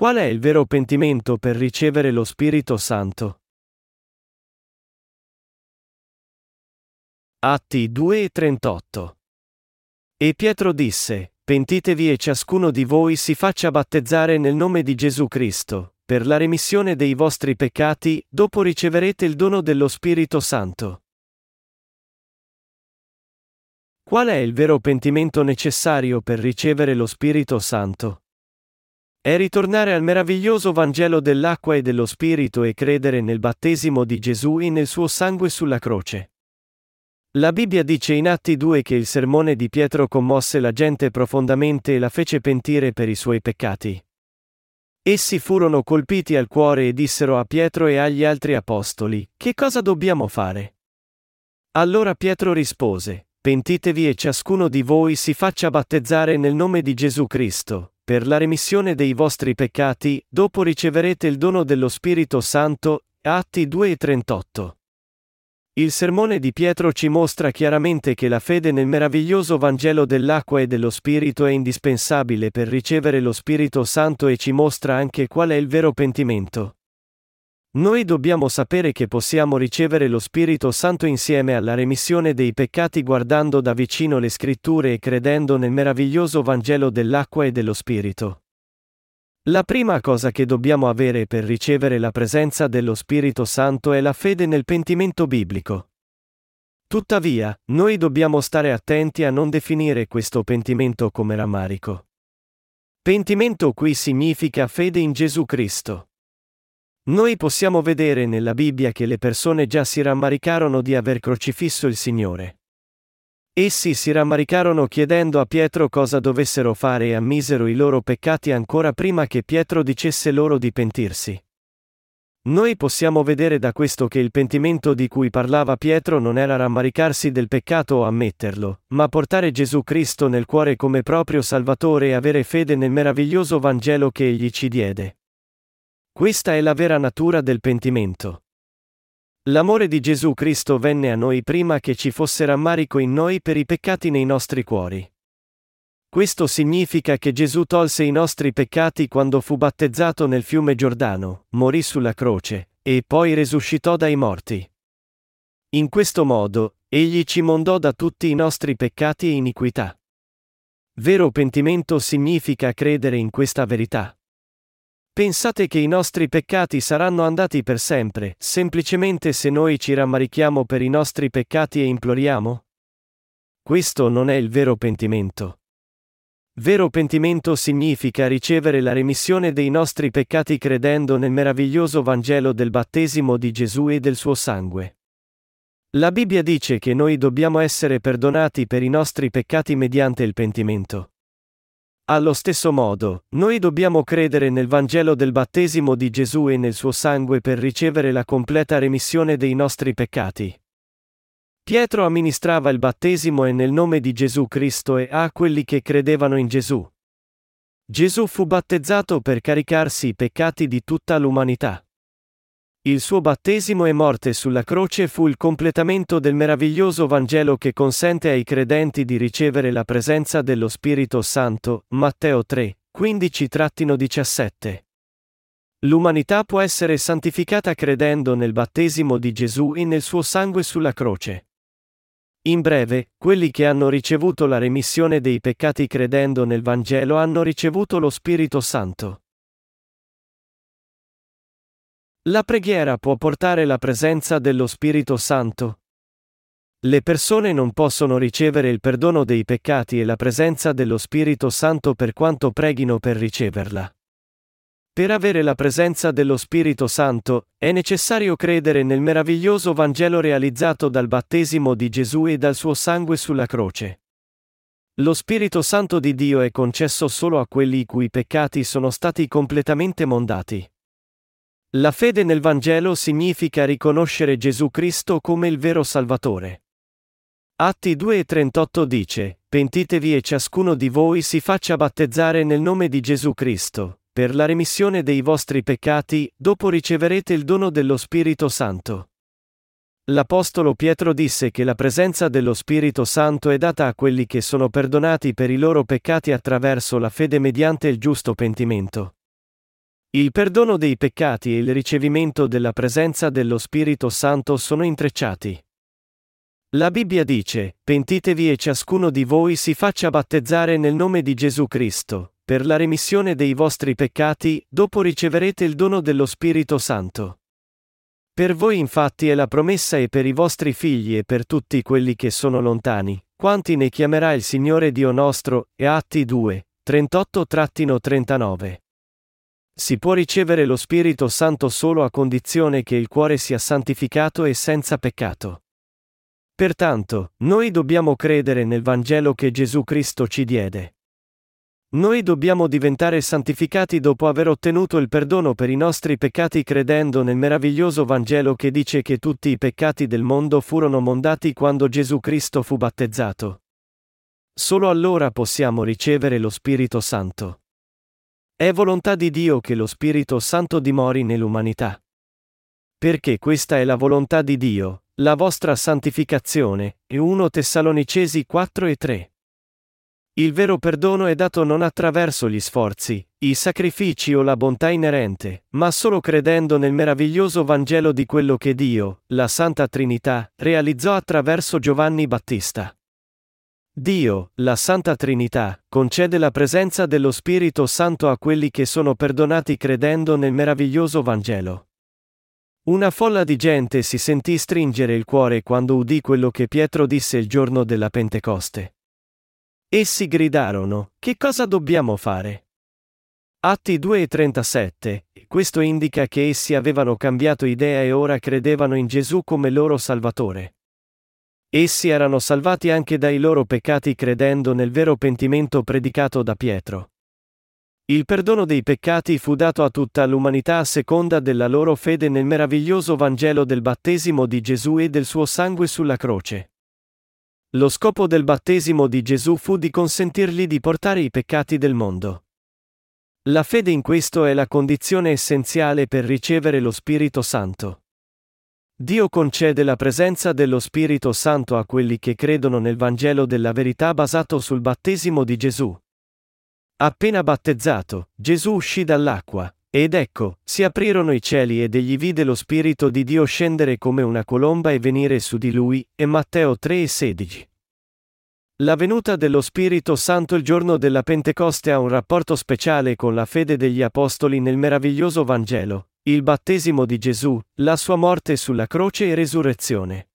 Qual è il vero pentimento per ricevere lo Spirito Santo? Atti 2 e 38 E Pietro disse, Pentitevi e ciascuno di voi si faccia battezzare nel nome di Gesù Cristo, per la remissione dei vostri peccati, dopo riceverete il dono dello Spirito Santo. Qual è il vero pentimento necessario per ricevere lo Spirito Santo? È ritornare al meraviglioso Vangelo dell'acqua e dello Spirito e credere nel battesimo di Gesù e nel suo sangue sulla croce. La Bibbia dice in Atti 2 che il sermone di Pietro commosse la gente profondamente e la fece pentire per i suoi peccati. Essi furono colpiti al cuore e dissero a Pietro e agli altri apostoli, Che cosa dobbiamo fare? Allora Pietro rispose, Pentitevi e ciascuno di voi si faccia battezzare nel nome di Gesù Cristo, per la remissione dei vostri peccati, dopo riceverete il dono dello Spirito Santo. Atti 2 e 38. Il sermone di Pietro ci mostra chiaramente che la fede nel meraviglioso Vangelo dell'acqua e dello Spirito è indispensabile per ricevere lo Spirito Santo e ci mostra anche qual è il vero pentimento. Noi dobbiamo sapere che possiamo ricevere lo Spirito Santo insieme alla remissione dei peccati guardando da vicino le scritture e credendo nel meraviglioso Vangelo dell'acqua e dello Spirito. La prima cosa che dobbiamo avere per ricevere la presenza dello Spirito Santo è la fede nel pentimento biblico. Tuttavia, noi dobbiamo stare attenti a non definire questo pentimento come rammarico. Pentimento qui significa fede in Gesù Cristo. Noi possiamo vedere nella Bibbia che le persone già si rammaricarono di aver crocifisso il Signore. Essi si rammaricarono chiedendo a Pietro cosa dovessero fare e ammisero i loro peccati ancora prima che Pietro dicesse loro di pentirsi. Noi possiamo vedere da questo che il pentimento di cui parlava Pietro non era rammaricarsi del peccato o ammetterlo, ma portare Gesù Cristo nel cuore come proprio Salvatore e avere fede nel meraviglioso Vangelo che egli ci diede. Questa è la vera natura del pentimento. L'amore di Gesù Cristo venne a noi prima che ci fosse rammarico in noi per i peccati nei nostri cuori. Questo significa che Gesù tolse i nostri peccati quando fu battezzato nel fiume Giordano, morì sulla croce, e poi resuscitò dai morti. In questo modo, egli ci mondò da tutti i nostri peccati e iniquità. Vero pentimento significa credere in questa verità. Pensate che i nostri peccati saranno andati per sempre, semplicemente se noi ci rammarichiamo per i nostri peccati e imploriamo? Questo non è il vero pentimento. Vero pentimento significa ricevere la remissione dei nostri peccati credendo nel meraviglioso Vangelo del battesimo di Gesù e del suo sangue. La Bibbia dice che noi dobbiamo essere perdonati per i nostri peccati mediante il pentimento. Allo stesso modo, noi dobbiamo credere nel Vangelo del battesimo di Gesù e nel suo sangue per ricevere la completa remissione dei nostri peccati. Pietro amministrava il battesimo e nel nome di Gesù Cristo e a quelli che credevano in Gesù. Gesù fu battezzato per caricarsi i peccati di tutta l'umanità. Il suo battesimo e morte sulla croce fu il completamento del meraviglioso Vangelo che consente ai credenti di ricevere la presenza dello Spirito Santo. Matteo 3, 15-17. L'umanità può essere santificata credendo nel battesimo di Gesù e nel suo sangue sulla croce. In breve, quelli che hanno ricevuto la remissione dei peccati credendo nel Vangelo hanno ricevuto lo Spirito Santo. La preghiera può portare la presenza dello Spirito Santo. Le persone non possono ricevere il perdono dei peccati e la presenza dello Spirito Santo per quanto preghino per riceverla. Per avere la presenza dello Spirito Santo, è necessario credere nel meraviglioso Vangelo realizzato dal battesimo di Gesù e dal suo sangue sulla croce. Lo Spirito Santo di Dio è concesso solo a quelli i cui peccati sono stati completamente mondati. La fede nel Vangelo significa riconoscere Gesù Cristo come il vero Salvatore. Atti 2:38 dice, Pentitevi e ciascuno di voi si faccia battezzare nel nome di Gesù Cristo, per la remissione dei vostri peccati, dopo riceverete il dono dello Spirito Santo. L'Apostolo Pietro disse che la presenza dello Spirito Santo è data a quelli che sono perdonati per i loro peccati attraverso la fede mediante il giusto pentimento. Il perdono dei peccati e il ricevimento della presenza dello Spirito Santo sono intrecciati. La Bibbia dice, pentitevi e ciascuno di voi si faccia battezzare nel nome di Gesù Cristo, per la remissione dei vostri peccati, dopo riceverete il dono dello Spirito Santo. Per voi infatti è la promessa e per i vostri figli e per tutti quelli che sono lontani, quanti ne chiamerà il Signore Dio nostro, e Atti 2, 38-39. Si può ricevere lo Spirito Santo solo a condizione che il cuore sia santificato e senza peccato. Pertanto, noi dobbiamo credere nel Vangelo che Gesù Cristo ci diede. Noi dobbiamo diventare santificati dopo aver ottenuto il perdono per i nostri peccati credendo nel meraviglioso Vangelo che dice che tutti i peccati del mondo furono mondati quando Gesù Cristo fu battezzato. Solo allora possiamo ricevere lo Spirito Santo. È volontà di Dio che lo Spirito Santo dimori nell'umanità. Perché questa è la volontà di Dio, la vostra santificazione, e 1 Tessalonicesi 4 e 3. Il vero perdono è dato non attraverso gli sforzi, i sacrifici o la bontà inerente, ma solo credendo nel meraviglioso Vangelo di quello che Dio, la Santa Trinità, realizzò attraverso Giovanni Battista. Dio, la Santa Trinità, concede la presenza dello Spirito Santo a quelli che sono perdonati credendo nel meraviglioso Vangelo. Una folla di gente si sentì stringere il cuore quando udì quello che Pietro disse il giorno della Pentecoste. Essi gridarono, Che cosa dobbiamo fare? Atti 2 e 37, questo indica che essi avevano cambiato idea e ora credevano in Gesù come loro Salvatore. Essi erano salvati anche dai loro peccati credendo nel vero pentimento predicato da Pietro. Il perdono dei peccati fu dato a tutta l'umanità a seconda della loro fede nel meraviglioso Vangelo del battesimo di Gesù e del suo sangue sulla croce. Lo scopo del battesimo di Gesù fu di consentirgli di portare i peccati del mondo. La fede in questo è la condizione essenziale per ricevere lo Spirito Santo. Dio concede la presenza dello Spirito Santo a quelli che credono nel Vangelo della verità basato sul battesimo di Gesù. Appena battezzato, Gesù uscì dall'acqua, ed ecco, si aprirono i cieli ed egli vide lo Spirito di Dio scendere come una colomba e venire su di lui, e Matteo 3 e 16. La venuta dello Spirito Santo il giorno della Pentecoste ha un rapporto speciale con la fede degli Apostoli nel meraviglioso Vangelo, il battesimo di Gesù, la sua morte sulla croce e resurrezione.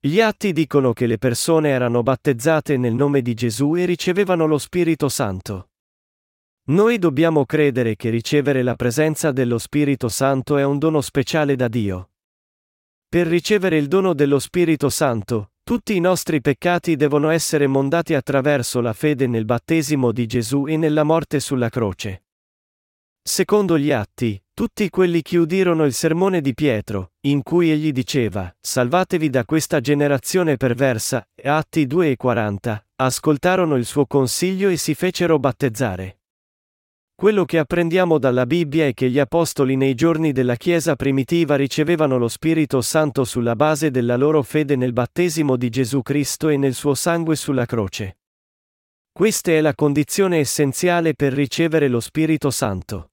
Gli atti dicono che le persone erano battezzate nel nome di Gesù e ricevevano lo Spirito Santo. Noi dobbiamo credere che ricevere la presenza dello Spirito Santo è un dono speciale da Dio. Per ricevere il dono dello Spirito Santo, tutti i nostri peccati devono essere mondati attraverso la fede nel battesimo di Gesù e nella morte sulla croce. Secondo gli atti, tutti quelli che udirono il sermone di Pietro, in cui egli diceva, Salvatevi da questa generazione perversa, Atti 2 e 40, ascoltarono il suo consiglio e si fecero battezzare. Quello che apprendiamo dalla Bibbia è che gli apostoli nei giorni della Chiesa primitiva ricevevano lo Spirito Santo sulla base della loro fede nel battesimo di Gesù Cristo e nel suo sangue sulla croce. Questa è la condizione essenziale per ricevere lo Spirito Santo.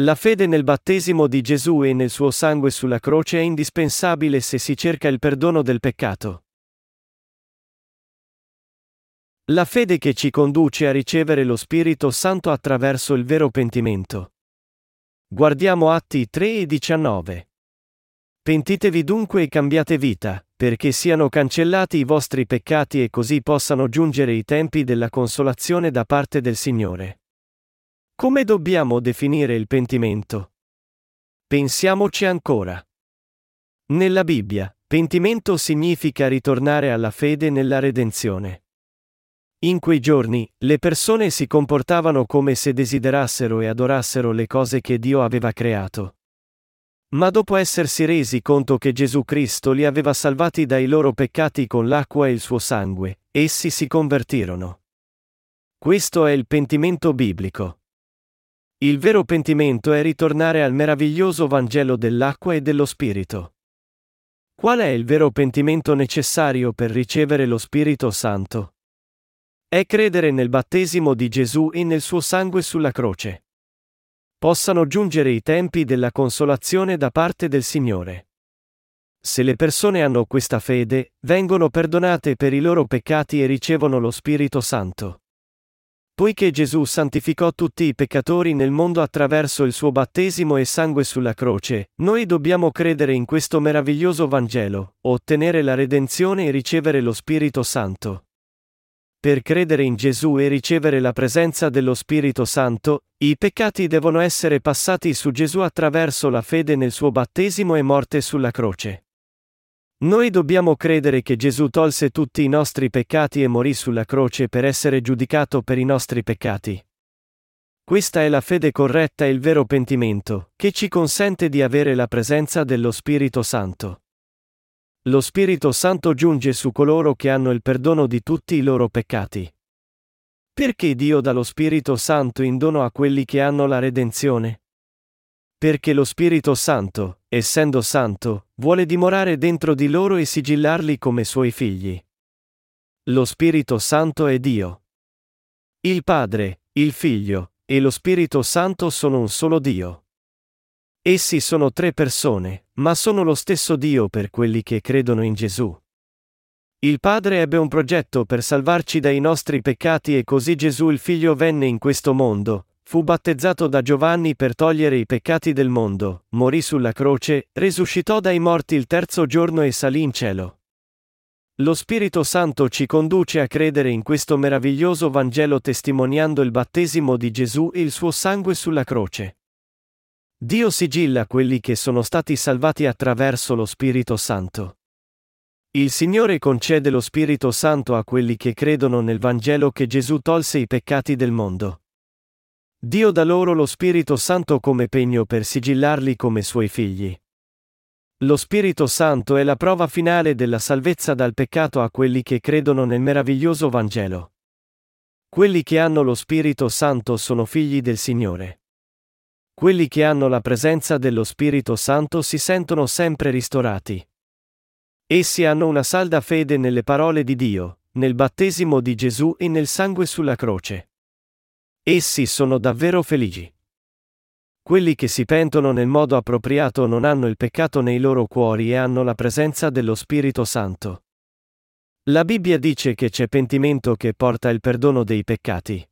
La fede nel battesimo di Gesù e nel suo sangue sulla croce è indispensabile se si cerca il perdono del peccato. La fede che ci conduce a ricevere lo Spirito Santo attraverso il vero pentimento. Guardiamo Atti 3 e 19. Pentitevi dunque e cambiate vita, perché siano cancellati i vostri peccati e così possano giungere i tempi della consolazione da parte del Signore. Come dobbiamo definire il pentimento? Pensiamoci ancora. Nella Bibbia, pentimento significa ritornare alla fede nella redenzione. In quei giorni, le persone si comportavano come se desiderassero e adorassero le cose che Dio aveva creato. Ma dopo essersi resi conto che Gesù Cristo li aveva salvati dai loro peccati con l'acqua e il suo sangue, essi si convertirono. Questo è il pentimento biblico. Il vero pentimento è ritornare al meraviglioso Vangelo dell'acqua e dello Spirito. Qual è il vero pentimento necessario per ricevere lo Spirito Santo? È credere nel battesimo di Gesù e nel suo sangue sulla croce. possano giungere i tempi della consolazione da parte del Signore. Se le persone hanno questa fede, vengono perdonate per i loro peccati e ricevono lo Spirito Santo. Poiché Gesù santificò tutti i peccatori nel mondo attraverso il suo battesimo e sangue sulla croce, noi dobbiamo credere in questo meraviglioso Vangelo, ottenere la redenzione e ricevere lo Spirito Santo. Per credere in Gesù e ricevere la presenza dello Spirito Santo, i peccati devono essere passati su Gesù attraverso la fede nel suo battesimo e morte sulla croce. Noi dobbiamo credere che Gesù tolse tutti i nostri peccati e morì sulla croce per essere giudicato per i nostri peccati. Questa è la fede corretta e il vero pentimento, che ci consente di avere la presenza dello Spirito Santo. Lo Spirito Santo giunge su coloro che hanno il perdono di tutti i loro peccati. Perché Dio dà lo Spirito Santo in dono a quelli che hanno la redenzione? Perché lo Spirito Santo, essendo santo, vuole dimorare dentro di loro e sigillarli come suoi figli. Lo Spirito Santo è Dio. Il Padre, il Figlio e lo Spirito Santo sono un solo Dio. Essi sono tre persone, ma sono lo stesso Dio per quelli che credono in Gesù. Il Padre ebbe un progetto per salvarci dai nostri peccati e così Gesù il Figlio venne in questo mondo, Fu battezzato da Giovanni per togliere i peccati del mondo, morì sulla croce, risuscitò dai morti il terzo giorno e salì in cielo. Lo Spirito Santo ci conduce a credere in questo meraviglioso Vangelo testimoniando il battesimo di Gesù e il suo sangue sulla croce. Dio sigilla quelli che sono stati salvati attraverso lo Spirito Santo. Il Signore concede lo Spirito Santo a quelli che credono nel Vangelo che Gesù tolse i peccati del mondo. Dio dà loro lo Spirito Santo come pegno per sigillarli come suoi figli. Lo Spirito Santo è la prova finale della salvezza dal peccato a quelli che credono nel meraviglioso Vangelo. Quelli che hanno lo Spirito Santo sono figli del Signore. Quelli che hanno la presenza dello Spirito Santo si sentono sempre ristorati. Essi hanno una salda fede nelle parole di Dio, nel battesimo di Gesù e nel sangue sulla croce. Essi sono davvero felici. Quelli che si pentono nel modo appropriato non hanno il peccato nei loro cuori e hanno la presenza dello Spirito Santo. La Bibbia dice che c'è pentimento che porta il perdono dei peccati.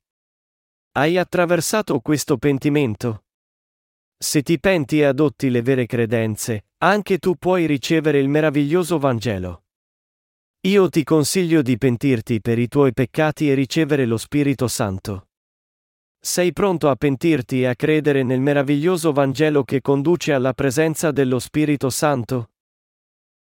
Hai attraversato questo pentimento? Se ti penti e adotti le vere credenze, anche tu puoi ricevere il meraviglioso Vangelo. Io ti consiglio di pentirti per i tuoi peccati e ricevere lo Spirito Santo. Sei pronto a pentirti e a credere nel meraviglioso Vangelo che conduce alla presenza dello Spirito Santo?